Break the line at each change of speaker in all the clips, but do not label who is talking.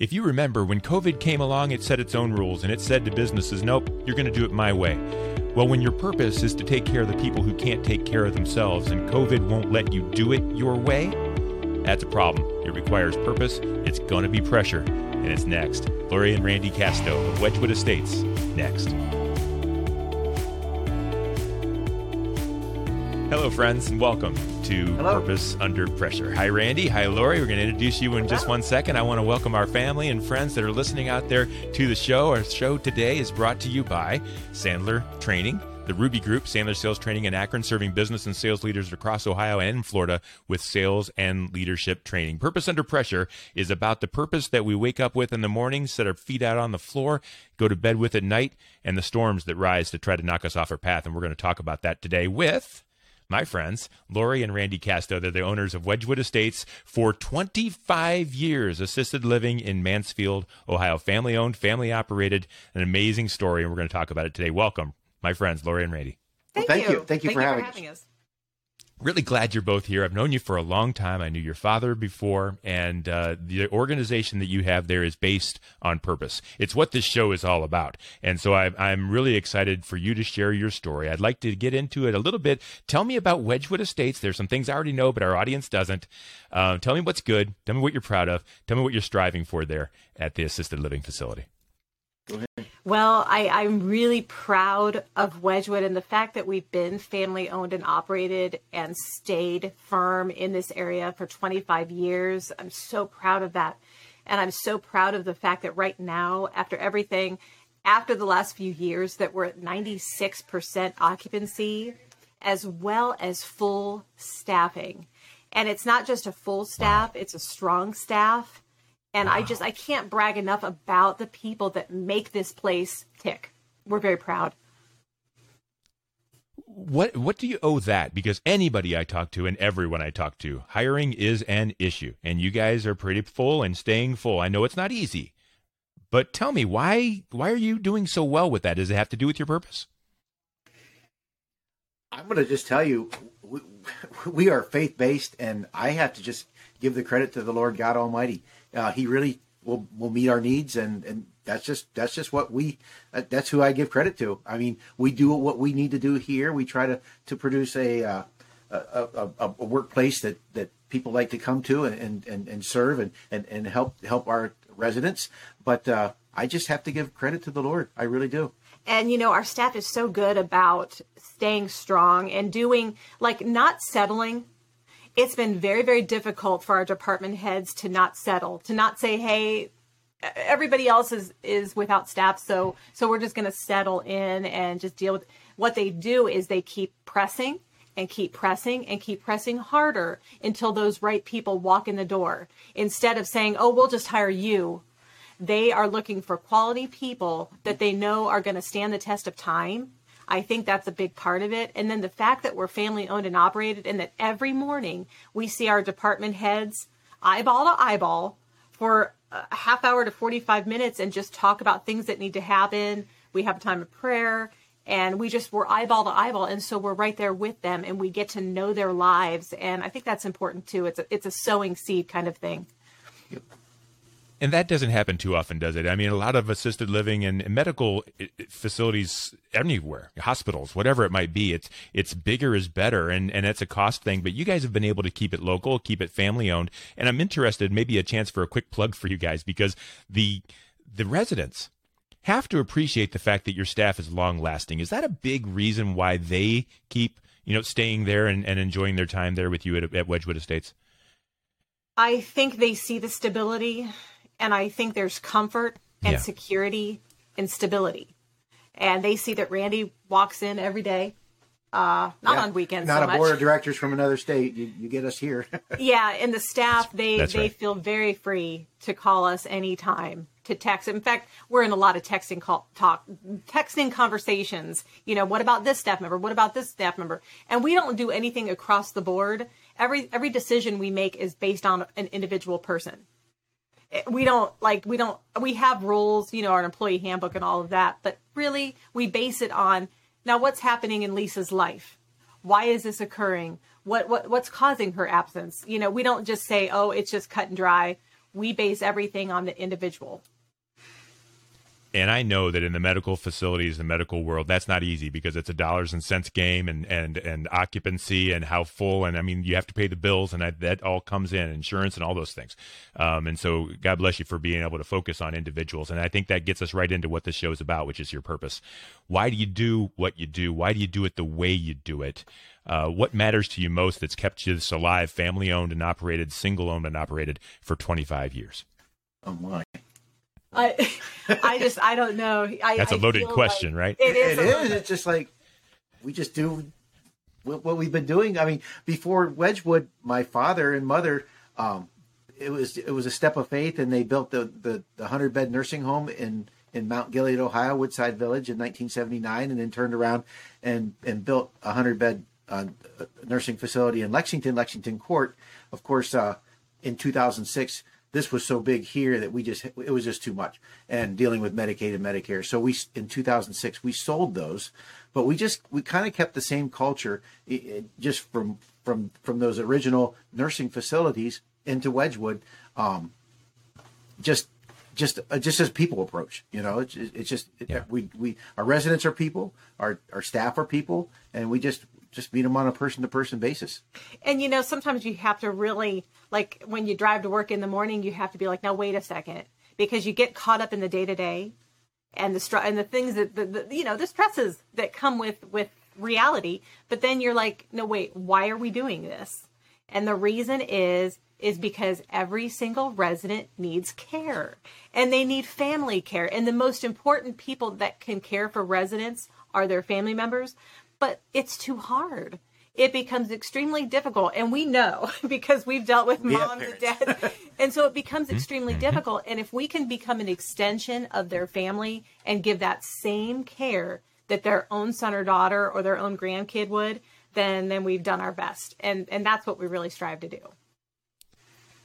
If you remember, when COVID came along, it set its own rules and it said to businesses, nope, you're going to do it my way. Well, when your purpose is to take care of the people who can't take care of themselves and COVID won't let you do it your way, that's a problem. It requires purpose, it's going to be pressure, and it's next. Lori and Randy Casto of Wedgewood Estates, next. Hello, friends, and welcome to
Hello.
Purpose Under Pressure. Hi, Randy. Hi, Lori. We're going to introduce you in just one second. I want to welcome our family and friends that are listening out there to the show. Our show today is brought to you by Sandler Training. The Ruby Group, Sandler Sales Training in Akron, serving business and sales leaders across Ohio and Florida with sales and leadership training. Purpose Under Pressure is about the purpose that we wake up with in the morning, set our feet out on the floor, go to bed with at night, and the storms that rise to try to knock us off our path. And we're going to talk about that today with my friends, Lori and Randy Casto. They're the owners of Wedgewood Estates for 25 years, assisted living in Mansfield, Ohio. Family owned, family operated, an amazing story, and we're going to talk about it today. Welcome, my friends, Lori and Randy.
Well, thank you. Thank you for having us.
us.
Really glad you're both here. I've known you for a long time. I knew your father before, and uh, the organization that you have there is based on purpose. It's what this show is all about. And so I, I'm really excited for you to share your story. I'd like to get into it a little bit. Tell me about Wedgewood Estates. There's some things I already know, but our audience doesn't. Uh, tell me what's good. Tell me what you're proud of. Tell me what you're striving for there at the assisted living facility.
Well, I, I'm really proud of Wedgewood and the fact that we've been family owned and operated and stayed firm in this area for 25 years. I'm so proud of that. And I'm so proud of the fact that right now, after everything, after the last few years, that we're at 96% occupancy as well as full staffing. And it's not just a full staff, it's a strong staff. And I just I can't brag enough about the people that make this place tick. We're very proud.
What what do you owe that? Because anybody I talk to and everyone I talk to, hiring is an issue, and you guys are pretty full and staying full. I know it's not easy, but tell me why why are you doing so well with that? Does it have to do with your purpose?
I'm going to just tell you, we, we are faith based, and I have to just give the credit to the Lord God Almighty. Uh, he really will will meet our needs, and and that's just that's just what we that- that's who I give credit to. I mean, we do what we need to do here. We try to to produce a uh, a, a, a, a workplace that that people like to come to and and, and serve and, and and help help our residents. But uh, I just have to give credit to the Lord. I really do.
And you know, our staff is so good about staying strong and doing like not settling. It's been very very difficult for our department heads to not settle, to not say, "Hey, everybody else is is without staff, so so we're just going to settle in and just deal with." What they do is they keep pressing and keep pressing and keep pressing harder until those right people walk in the door. Instead of saying, "Oh, we'll just hire you," they are looking for quality people that they know are going to stand the test of time. I think that's a big part of it. And then the fact that we're family owned and operated and that every morning we see our department heads eyeball to eyeball for a half hour to 45 minutes and just talk about things that need to happen. We have a time of prayer and we just we're eyeball to eyeball and so we're right there with them and we get to know their lives and I think that's important too. It's a, it's a sowing seed kind of thing.
And that doesn't happen too often, does it? I mean, a lot of assisted living and medical i- i- facilities anywhere, hospitals, whatever it might be, it's it's bigger is better, and and it's a cost thing. But you guys have been able to keep it local, keep it family owned, and I'm interested, maybe a chance for a quick plug for you guys because the the residents have to appreciate the fact that your staff is long lasting. Is that a big reason why they keep you know staying there and, and enjoying their time there with you at, at Wedgewood Estates?
I think they see the stability, and I think there's comfort and
Yeah.
security and stability. And they see that Randy walks in every day, uh, not
Yeah.
on weekends.
Not
so
a
much.
board of directors from another state. You, you get us here.
Yeah, and the staff they
That's
they
right.
feel very free to call us anytime to text. In fact, we're in a lot of texting call talk texting conversations. You know, what about this staff member? What about this staff member? And we don't do anything across the board. Every every decision we make is based on an individual person. We don't like we don't we have rules, you know, our employee handbook and all of that, but really we base it on now what's happening in Lisa's life? Why is this occurring? What what what's causing her absence? You know we don't just say oh it's just cut and dry. We base everything on the individual
and I know that in the medical facilities, the medical world, that's not easy because it's a dollars and cents game and and and occupancy and how full and I mean you have to pay the bills and I, that all comes in insurance and all those things. Um, and so God bless you for being able to focus on individuals. And I think that gets us right into what this show is about, which is your purpose. Why do you do what you do? Why do you do it the way you do it? Uh, what matters to you most that's kept you this alive, family owned and operated, single owned and operated for 25 years?
Oh my.
I, I just, I don't know. I,
That's a loaded
feel
question,
like
right?
It is.
It
a
is. It's just like we just do what, what we've been doing. I mean, before Wedgewood, my father and mother, um, it was it was a step of faith, and they built the the, the hundred bed nursing home in in Mount Gilead, Ohio, Woodside Village, in 1979, and then turned around and and built a hundred bed uh, nursing facility in Lexington, Lexington Court. Of course, uh, in 2006 this was so big here that we just it was just too much and dealing with medicaid and medicare so we in 2006 we sold those but we just we kind of kept the same culture just from from from those original nursing facilities into wedgewood um just just uh, just as people approach you know it's it's just
Yeah.
we we our residents are people our our staff are people and we just just meet them on a person to person basis
And you know, sometimes you have to really like when you drive to work in the morning, you have to be like, now wait a second, because you get caught up in the day to day, and the str- and the things that the, the you know the stresses that come with with reality. But then you're like, no wait, why are we doing this? And the reason is is because every single resident needs care and they need family care. And the most important people that can care for residents are their family members, but it's too hard. It becomes extremely difficult. And we know because we've dealt with moms and dads. And so it becomes mm-hmm. extremely mm-hmm. difficult. And if we can become an extension of their family and give that same care that their own son or daughter or their own grandkid would, then then we've done our best. And and that's what we really strive to do.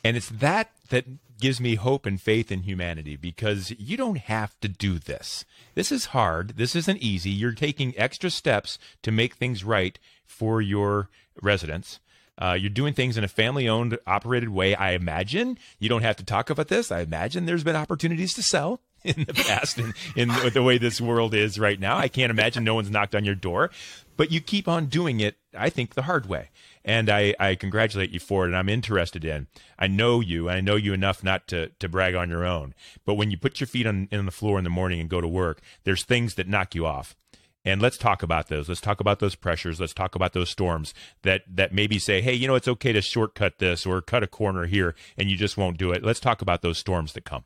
And it's that that gives me hope and faith in humanity because you don't have to do this. This is hard. This isn't easy. You're taking extra steps to make things right for your residents. Uh, you're doing things in a family owned, operated way. I imagine you don't have to talk about this. I imagine there's been opportunities to sell in the past in, in the way this world is right now. I can't imagine no one's knocked on your door, but you keep on doing it, I think, the hard way. And I, I congratulate you for it. And I'm interested in, I know you, and I know you enough not to, to brag on your own. But when you put your feet on, in the floor in the morning and go to work, there's things that knock you off. And let's talk about those. Let's talk about those pressures. Let's talk about those storms that that maybe say, "Hey, you know, it's okay to shortcut this or cut a corner here," and you just won't do it. Let's talk about those storms that come.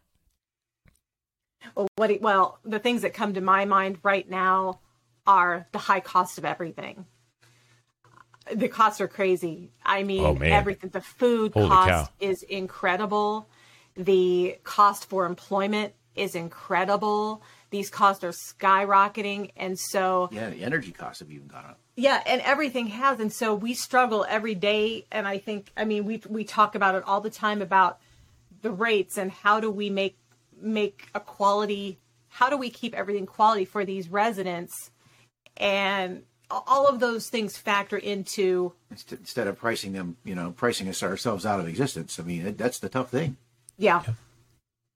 Well, what it- well, the things that come to my mind right now are the high cost of everything. The costs are crazy. I mean,
Oh,
everything. The food
Holy
cost
cow.
is incredible. The cost for employment is incredible. These costs are skyrocketing, and so
yeah the energy costs have even gone up
yeah, and everything has, and so we struggle every day. And I think, I mean, we we talk about it all the time about the rates and how do we make make a quality, how do we keep everything quality for these residents, and all of those things factor into
instead of pricing them, you know, pricing us ourselves out of existence. I mean, it, that's the tough thing.
yeah,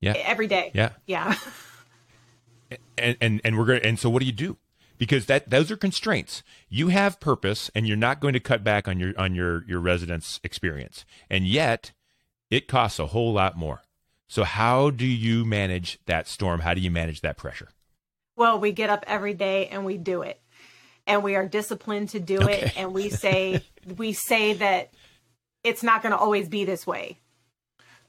Yeah.
every day.
Yeah.
yeah.
and and and we're going to and so what do you do because that those are constraints you have purpose and you're not going to cut back on your on your your residents experience and yet it costs a whole lot more so how do you manage that storm how do you manage that pressure
Well, we get up every day and we do it. And we are disciplined to do
Okay.
it and we say we say that it's not going to always be this way.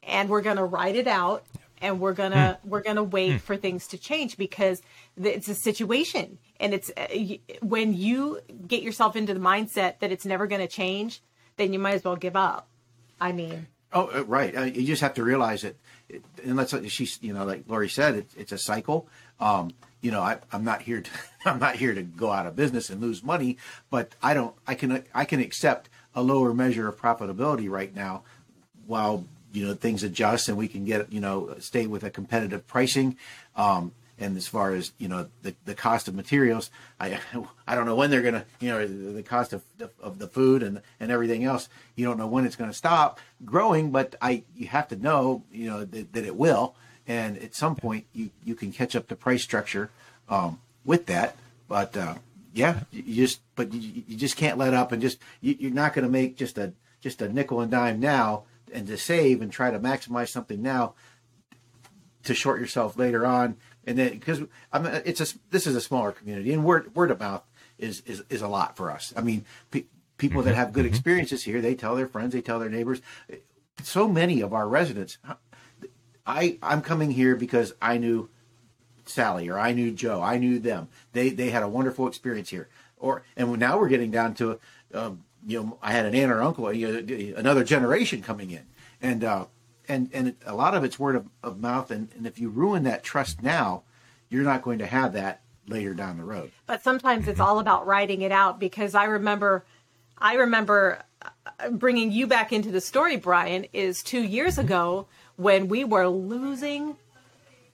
And we're going to write it out and we're going to we're going to wait for things to change because it's a situation and it's uh, y- when you get yourself into the mindset that it's never going to change, then you might as well give up. I mean,
Oh, uh, right. Uh, you just have to realize and let's she's, you know, like Lori said, it, it's a cycle. Um, you know, I, I'm not here to, I'm not here to go out of business and lose money, but I don't, I can, I can accept a lower measure of profitability right now while, you know, things adjust and we can get, you know, stay with a competitive pricing. Um, and as far as you know the, the cost of materials i i don't know when they're gonna you know the cost of, of the food and and everything else you don't know when it's going to stop growing but i you have to know you know that, that, it will. And at some point you you can catch up the price structure um, with that. But uh, yeah you just but you, you just can't let up and just you, you're not going to make just a just a nickel and dime now and to save and try to maximize something now to short yourself later on and then because I mean, it's a this is a smaller community, and word word of mouth is is, is a lot for us. I mean, pe- people mm-hmm. that have good mm-hmm. experiences here, they tell their friends, they tell their neighbors. So many of our residents, I I'm coming here because I knew Sally or I knew Joe, I knew them. They they had a wonderful experience here, or and now we're getting down to. Um, you know, I had an aunt or uncle, you know, another generation coming in, and uh, and and a lot of it's word of, of mouth and, and if you ruin that trust now you're not going to have that later down the road
but sometimes it's all about writing it out because i remember i remember uh, bringing you back into the story brian is two years ago when we were losing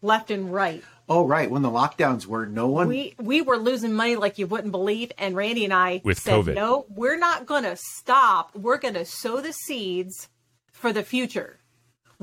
left and right
Oh right, when the lockdowns were, no one.
We we were losing money like you wouldn't believe, and Randy and I
with
said,
COVID.
"No, we're not going to stop. We're going to sow the seeds for the future."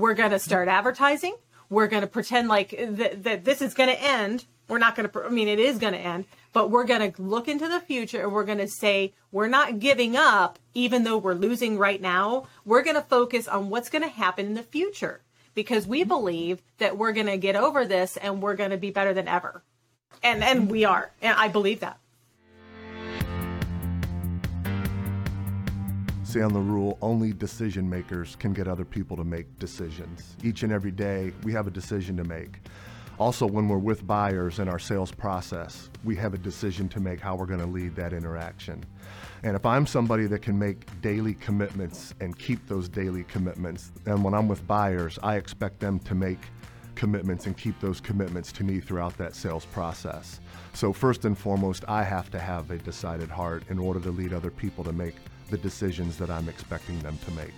We're going to start advertising. We're going to pretend like th- that this is going to end. We're not going to, I mean, it is going to end, but we're going to look into the future and we're going to say, we're not giving up, even though we're losing right now. We're going to focus on what's going to happen in the future because we believe that we're going to get over this and we're going to be better than ever. And, and we are. And I believe that.
Say on the rule only decision makers can get other people to make decisions. Each and every day, we have a decision to make. Also, when we're with buyers in our sales process, we have a decision to make how we're going to lead that interaction. And if I'm somebody that can make daily commitments and keep those daily commitments, then when I'm with buyers, I expect them to make commitments and keep those commitments to me throughout that sales process. So, first and foremost, I have to have a decided heart in order to lead other people to make the decisions that I'm expecting them to make.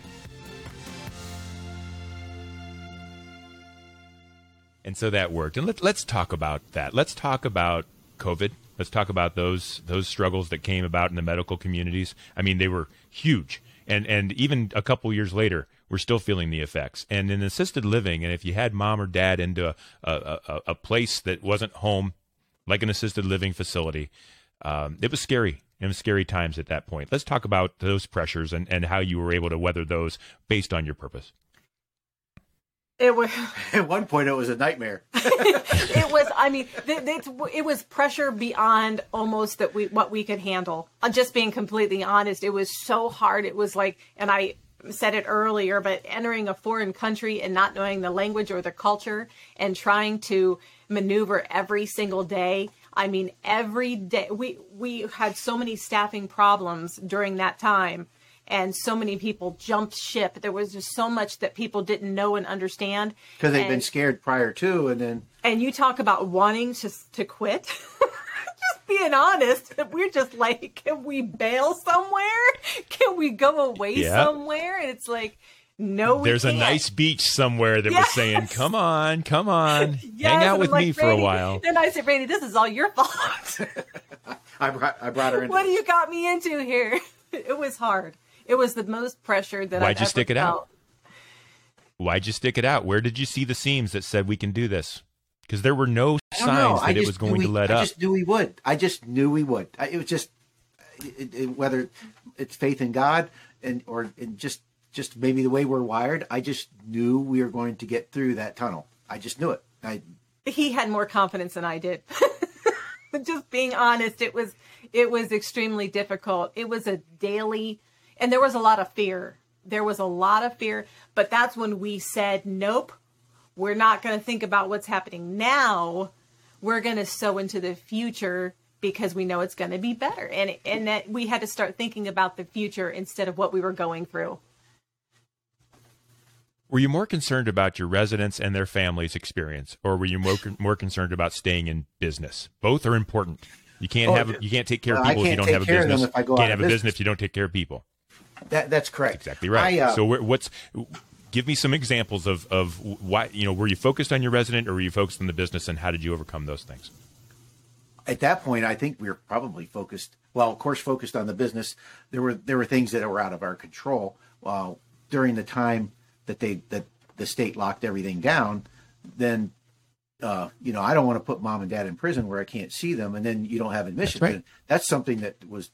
And so that worked. And let, let's talk about that. Let's talk about COVID. Let's talk about those those struggles that came about in the medical communities. I mean, they were huge. And and even a couple years later, we're still feeling the effects. And in assisted living, and if you had mom or dad into a, a, a, a place that wasn't home, like an assisted living facility, um, it was scary and scary times at that point. Let's talk about those pressures and, and how you were able to weather those based on your purpose.
It was
at one point it was a nightmare.
it was. I mean, it, it was pressure beyond almost that we what we could handle. I'm just being completely honest. It was so hard. It was like, and I said it earlier, but entering a foreign country and not knowing the language or the culture and trying to maneuver every single day I mean, every day we we had so many staffing problems during that time, and so many people jumped ship. There was just so much that people didn't know and understand
because they've been scared prior to, and then
and you talk about wanting to to quit. just being honest, we're just like, can we bail somewhere? Can we go away yeah. somewhere? And it's like no,
there's
can't.
a nice beach somewhere that yes. was saying, "Come on, come on, yes. hang out with like, me for a while."
Then I said, "Randy, this is all your fault."
I brought I brought her in.
What do you got me into here? It was hard. It was the most pressure that I felt.
Why'd
I've
you stick it
felt.
out? Why'd you stick it out? Where did you see the seams that said we can do this? Because there were no signs that it was going
we,
to let
I
up.
I just knew we would. I just knew we would. I, it was just it, it, whether it's faith in God and or in just just maybe the way we're wired, I just knew we were going to get through that tunnel. I just knew it. I
he had more confidence than I did. just being honest, it was it was extremely difficult. It was a daily and there was a lot of fear. There was a lot of fear, but that's when we said, "Nope. We're not going to think about what's happening now. We're going to sow into the future because we know it's going to be better." And and that we had to start thinking about the future instead of what we were going through.
Were you more concerned about your residents and their families' experience, or were you more more concerned about staying in business? Both are important. You can't oh, have you can't take care of people if you don't have a business. You can't have a business. business if you don't take care of people.
That that's correct.
That's exactly right. I, uh, so what's give me some examples of of why you know were you focused on your resident or were you focused on the business, and how did you overcome those things?
At that point, I think we were probably focused. Well, of course, focused on the business. There were there were things that were out of our control. Uh, during the time that they that the state locked everything down, then uh, you know I don't want to put mom and dad in prison where I can't see them, and then you don't have admission.
That's, right.
that's something that was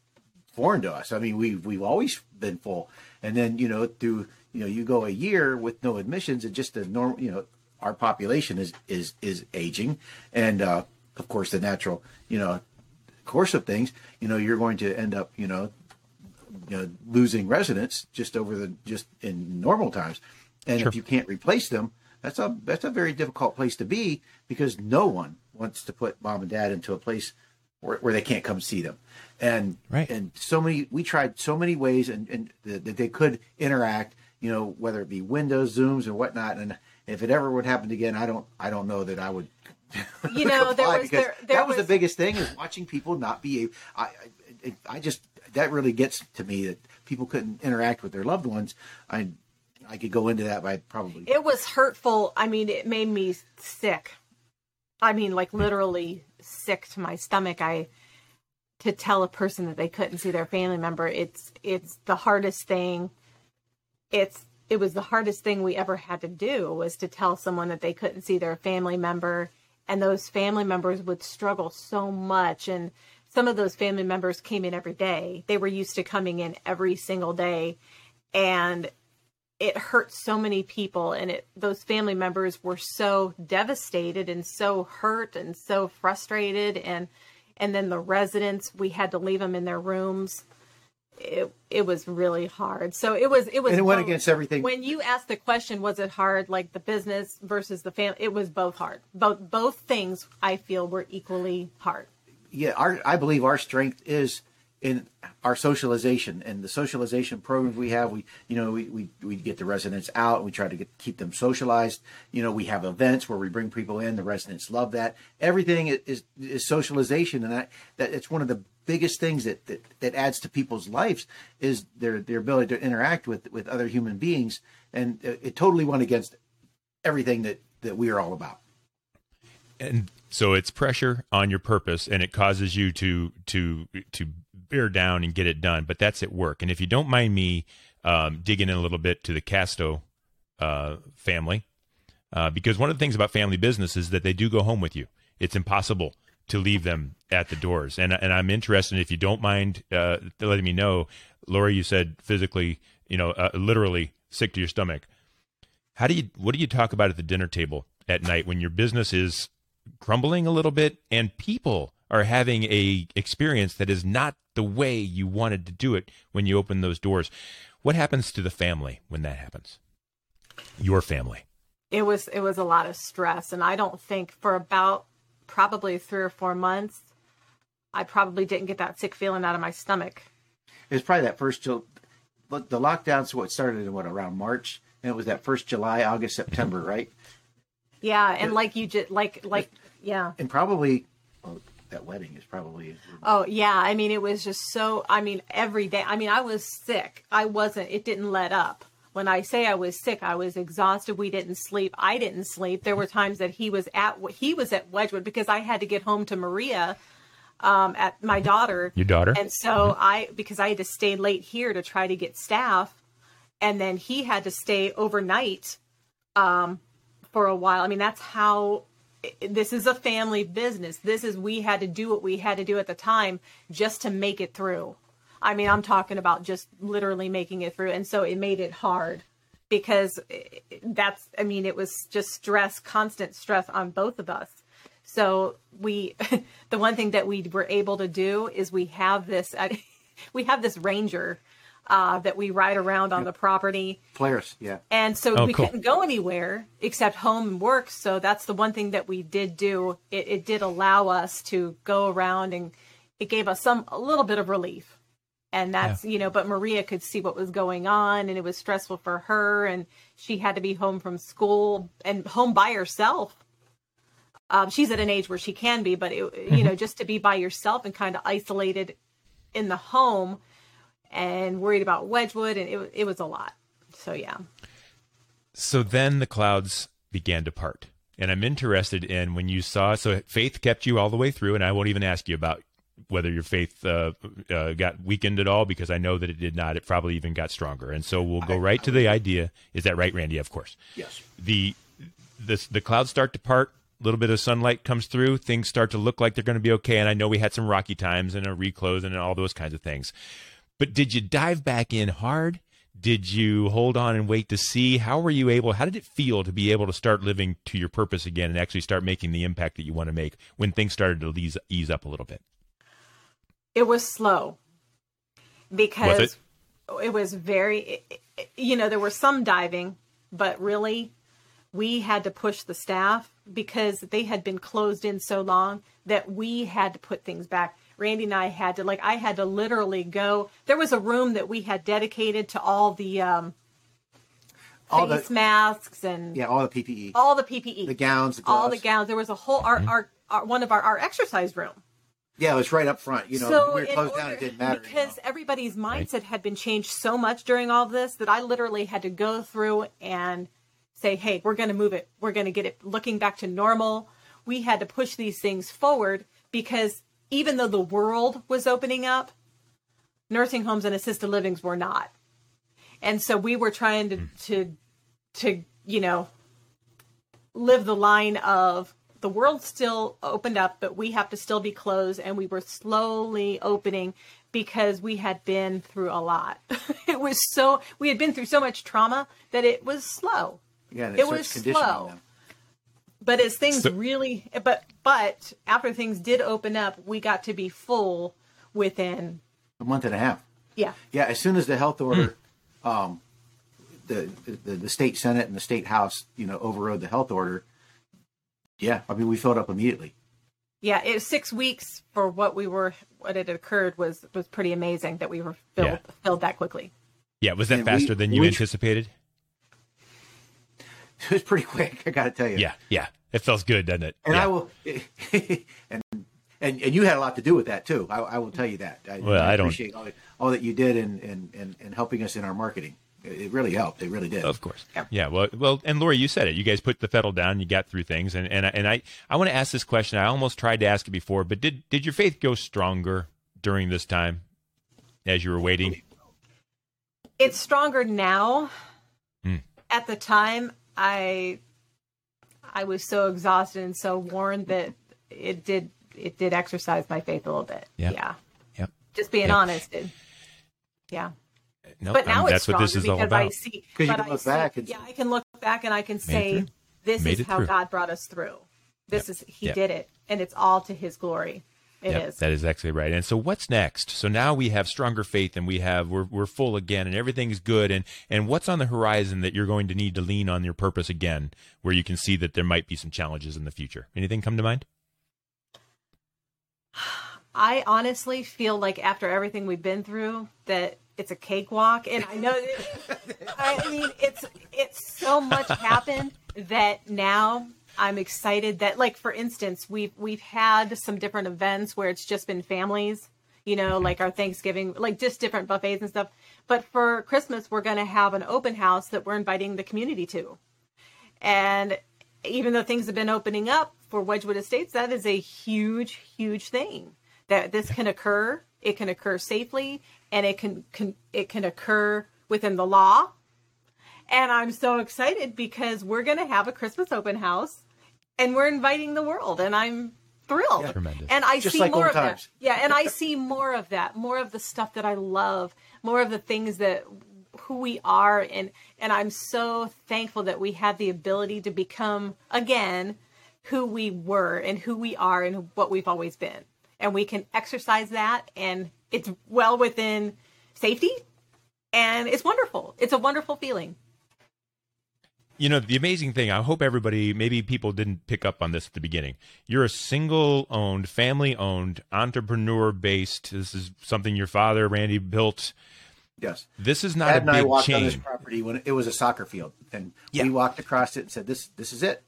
foreign to us. I mean, we've we've always been full, and then you know through you know you go a year with no admissions, and just the normal you know our population is is is aging, and uh, of course the natural you know course of things, you know you're going to end up you know you know losing residents just over the just in normal times, and
Sure.
if you can't replace them, that's a that's a very difficult place to be because no one wants to put mom and dad into a place where, where they can't come see them, and
Right.
and so many we tried so many ways and and that, that they could interact, you know, whether it be Windows, Zooms, or whatnot, and if it ever would happen again, I don't I don't know that I would
You know, there was
because
there, there
that was,
was
the biggest thing is watching people not be able. I, I I just that really gets to me that people couldn't interact with their loved ones. I I could go into that by probably
it was hurtful. I mean, it made me sick. I mean, like literally sick to my stomach. I to tell a person that they couldn't see their family member. It's it's the hardest thing. It's it was the hardest thing we ever had to do was to tell someone that they couldn't see their family member and those family members would struggle so much and some of those family members came in every day. They were used to coming in every single day and it hurt so many people and it those family members were so devastated and so hurt and so frustrated and and then the residents we had to leave them in their rooms. It it was really hard. So it was it was
And it went against everything.
when you asked the question was it hard like the business versus the family it was both hard. Both both things i feel were equally hard.
Yeah, our I believe our strength is in our socialization and the socialization programs we have. We you know we we, we get the residents out. And we try to get keep them socialized. You know we have events where we bring people in. The residents love that. Everything is is, socialization, and that that it's one of the biggest things that, that that adds to people's lives is their their ability to interact with with other human beings, and it, it totally went against everything that that we are all about.
and so it's pressure on your purpose and it causes you to to to bear down and get it done but that's at work. And if you don't mind me um, digging in a little bit to the casto uh, family uh, because one of the things about family business is that they do go home with you. It's impossible to leave them at the doors. And, and i'm interested if you don't mind uh, letting me know Lori, you said physically you know uh, literally sick to your stomach. How do you what do you talk about at the dinner table at night when your business is crumbling a little bit and people are having a experience that is not the way you wanted to do it when you open those doors. What happens to the family when that happens? Your family.
It was it was a lot of stress and i don't think for about probably three or four months i probably didn't get that sick feeling out of my stomach.
It was probably that first Jul- look the lockdowns what started in what around March? And it was that first July, August, mm-hmm. September, right?
yeah and like you just like like yeah.
And probably that wedding is probably
oh yeah i mean it was just so i mean every day i mean i was sick. I wasn't it didn't let up. When i say i was sick i was exhausted. We didn't sleep. I didn't sleep. There were times that he was at he was at wedgewood because i had to get home to maria um, at my daughter.
Your daughter?
And so I, because I had to stay late here to try to get staff, and then he had to stay overnight um, for a while. I mean, that's how this is a family business. This is, we had to do what we had to do at the time just to make it through. I mean, I'm talking about just literally making it through. And so it made it hard because eh, that's, I mean, it was just stress, constant stress on both of us. So we, the one thing that we were able to do is we have this, we have this ranger uh, that we ride around on the property.
Polaris, yeah.
And so
Oh,
we
cool.
couldn't go anywhere except home and work. So that's the one thing that we did do. It, it did allow us to go around and it gave us some, a little bit of relief. And that's, you know, but Maria could see what was going on and it was stressful for her. And she had to be home from school and home by herself. Um, she's at an age where she can be, but it, you know, just to be by yourself and kind of isolated in the home and worried about Wedgewood, and it, it was a lot. So yeah,
So then the clouds began to part. And I'm interested in when you saw, so faith kept you all the way through, and I won't even ask you about whether your faith uh, uh, got weakened at all because I know that it did not. It probably even got stronger. And so we'll go
I-
right
I
to the idea. Is that right, Randy? Of course.
Yes.
The the the clouds start to part. A little bit of sunlight comes through. Things start to look like they're going to be okay. And I know we had some rocky times and a reclose and all those kinds of things. But did you dive back in hard? Did you hold on and wait to see? How were you able? How did it feel to be able to start living to your purpose again and actually start making the impact that you want to make when things started to ease, ease up a little bit?
It was slow because
Was
it? was very, it- it- you know, there was some diving, but really we had to push the staff because they had been closed in so long that we had to put things back. Randy and I had to, like, I had to literally go. There was a room that we had dedicated to all the um,
All the
face masks and
yeah, all the PPE,
all the PPE,
the gowns, the
all the gowns. There was a whole our, our, our one of our, our exercise room.
Yeah, it was right up front. You know,
so
we were
in
closed down. It
order-
didn't matter
because
you know.
everybody's mindset had been changed so much during all this that I literally had to go through and say, "Hey, we're going to move it. We're going to get it looking back to normal." We had to push these things forward because even though the world was opening up, nursing homes and assisted livings were not, and so we were trying to hmm. to to you know live the line of the world still opened up, but we have to still be closed. And we were slowly opening because we had been through a lot. it was so, we had been through so much trauma that it was slow.
yeah,
it was slow.
them.
But as things
So-
really, but, but after things did open up, we got to be full within,
A month and a half.
yeah.
Yeah, as soon as the health order,
Hmm.
um, the, the the state senate and the state house, you know, overrode the health order. Yeah, I mean, we filled up immediately.
Yeah, it was six weeks for what we were, what had occurred was, was pretty amazing that we were filled,
Yeah.
filled that quickly.
Yeah, was that
And we-
faster than you
we-
anticipated?
It was pretty quick. I got to tell you.
Yeah, yeah. It feels good, doesn't it?
and
yeah.
I will, and and and you had a lot to do with that too. I, I will tell you that. I,
Well, I don't-
appreciate all, all that you did and and and and helping us in our marketing. It, it really helped. It really did.
Of course.
Yeah.
Yeah. Well, well, and Lori, you said it. You guys put the pedal down. You got through things, and and I- and I I want to ask this question. I almost tried to ask it before, but did did your faith go stronger during this time as you were waiting?
it's stronger now.
Hmm.
At the time, I I was so exhausted and so worn that it did it did exercise my faith a little bit.
Yeah.
Yeah.
Yep.
Just being
Yeah.
honest. It, yeah.
No,
But now
um,
it's
that's what
stronger
this is all
because I
see,
see
'Cause you
but
can
I
look
see-
back and
yeah, I can look back and I can say this
Made
is how
through.
God brought us through. This
Yep.
is he
Yep.
did it and it's all to his glory. It is.
Yep, that is actually right. And so what's next? So now we have stronger faith and we have we're we're full again and everything's good and and what's on the horizon that you're going to need to lean on your purpose again where you can see that there might be some challenges in the future. Anything come to mind?
I honestly feel like after everything we've been through that it's a cakewalk and I know I mean it's it's so much happened that now I'm excited that like for instance we've we've had some different events where it's just been families you know mm-hmm. like our Thanksgiving like just different buffets and stuff but for Christmas we're going to have an open house that we're inviting the community to and even though things have been opening up for Wedgewood Estates, that is a huge, huge thing. That this can occur. It can occur safely, and it can, can it can occur within the law. And I'm so excited because we're going to have a Christmas open house, and we're inviting the world, and I'm thrilled.
yeah, Tremendous.
And I
Just
see
like
more of
times.
that. Yeah, and I see more of that, more of the stuff that I love, more of the things that who we are and and I'm so thankful that we have the ability to become again who we were and who we are and what we've always been. And we can exercise that and it's well within safety and it's wonderful. It's a wonderful feeling.
You know, the amazing thing, I hope everybody, maybe people didn't pick up on this at the beginning. You're a single owned, family owned, entrepreneur based. This is something your father, Randy, built.
Yes.
This is not
Dad
a
and I
big
walked on this property when it was a soccer field, and
Yeah.
we walked across it and said, "This, this is it."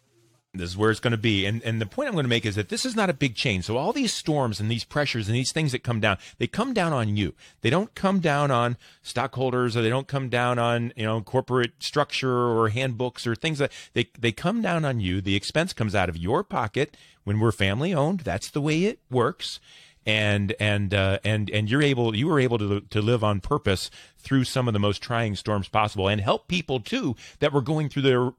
This is where it's going to be. And and the point I'm going to make is that this is not a big change. So all these storms and these pressures and these things that come down, they come down on you. They don't come down on stockholders or they don't come down on, you know, corporate structure or handbooks or things that they they come down on you. The expense comes out of your pocket when we're family owned. That's the way it works. And and uh, and and you're able you were able to to live on purpose through some of the most trying storms possible and help people too that were going through their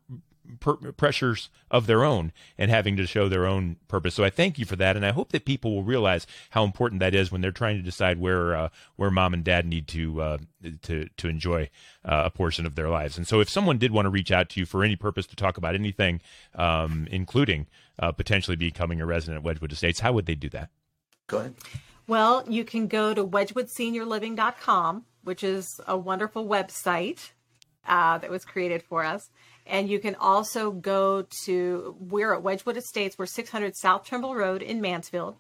per- pressures of their own and having to show their own purpose. So I thank you for that, and I hope that people will realize how important that is when they're trying to decide where uh, where mom and dad need to uh, to to enjoy uh, a portion of their lives. And so, if someone did want to reach out to you for any purpose to talk about anything, um, including uh, potentially becoming a resident at Wedgewood Estates, how would they do that?
Go ahead.
Well, you can go to wedgwoodseniorliving.com, which is a wonderful website uh, that was created for us. And you can also go to, we're at Wedgewood Estates. We're 600 South Trimble Road in Mansfield,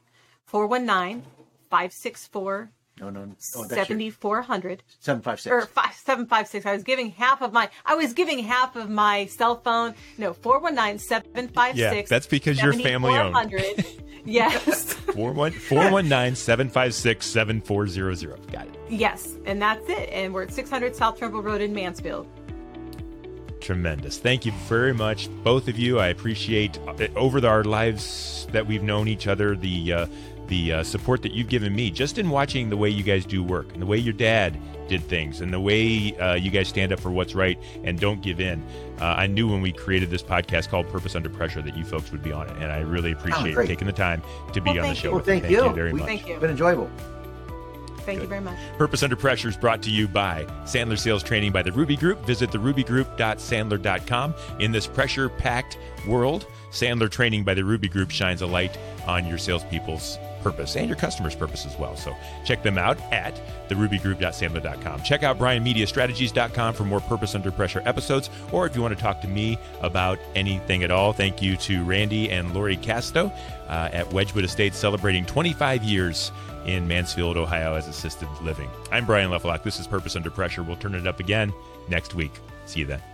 419 564
No, no, no. Oh, that's your-
7400
756.
or five seven five six. I was giving half of my I was giving half of my cell phone. No, four one nine seven five six.
Yeah, that's because you're family owned.
yes.
419 756 7400. Got it.
yes, and that's it. And we're at six hundred South Trimble Road in Mansfield.
Tremendous. Thank you very much, both of you. I appreciate uh, over the, our lives that we've known each other, the uh, the uh, support that you've given me just in watching the way you guys do work and the way your dad did things and the way uh, you guys stand up for what's right and don't give in. Uh, I knew when we created this podcast called Purpose Under Pressure that you folks would be on it, and I really appreciate
great.
taking the time to be
Well,
on the show.
you.
Well,
with me.
thank you.
very
We-
much.
Thank you.
It's been enjoyable.
Thank you very much.
Purpose Under Pressure is brought to you by Sandler Sales Training by the Ruby Group. Visit therubygroup.sandler.com. In this pressure packed world, Sandler Training by the Ruby Group shines a light on your salespeople's purpose and your customers' purpose as well. So check them out at therubygroup.sandler.com. Check out brianmediastrategies.com for more Purpose Under Pressure episodes, or if you want to talk to me about anything at all, thank you to Randy and Lori Casto uh, at Wedgewood Estates celebrating 25 years in Mansfield, Ohio as assisted living. I'm Brian Lefelock. This is Purpose Under Pressure. We'll turn it up again next week. See you then.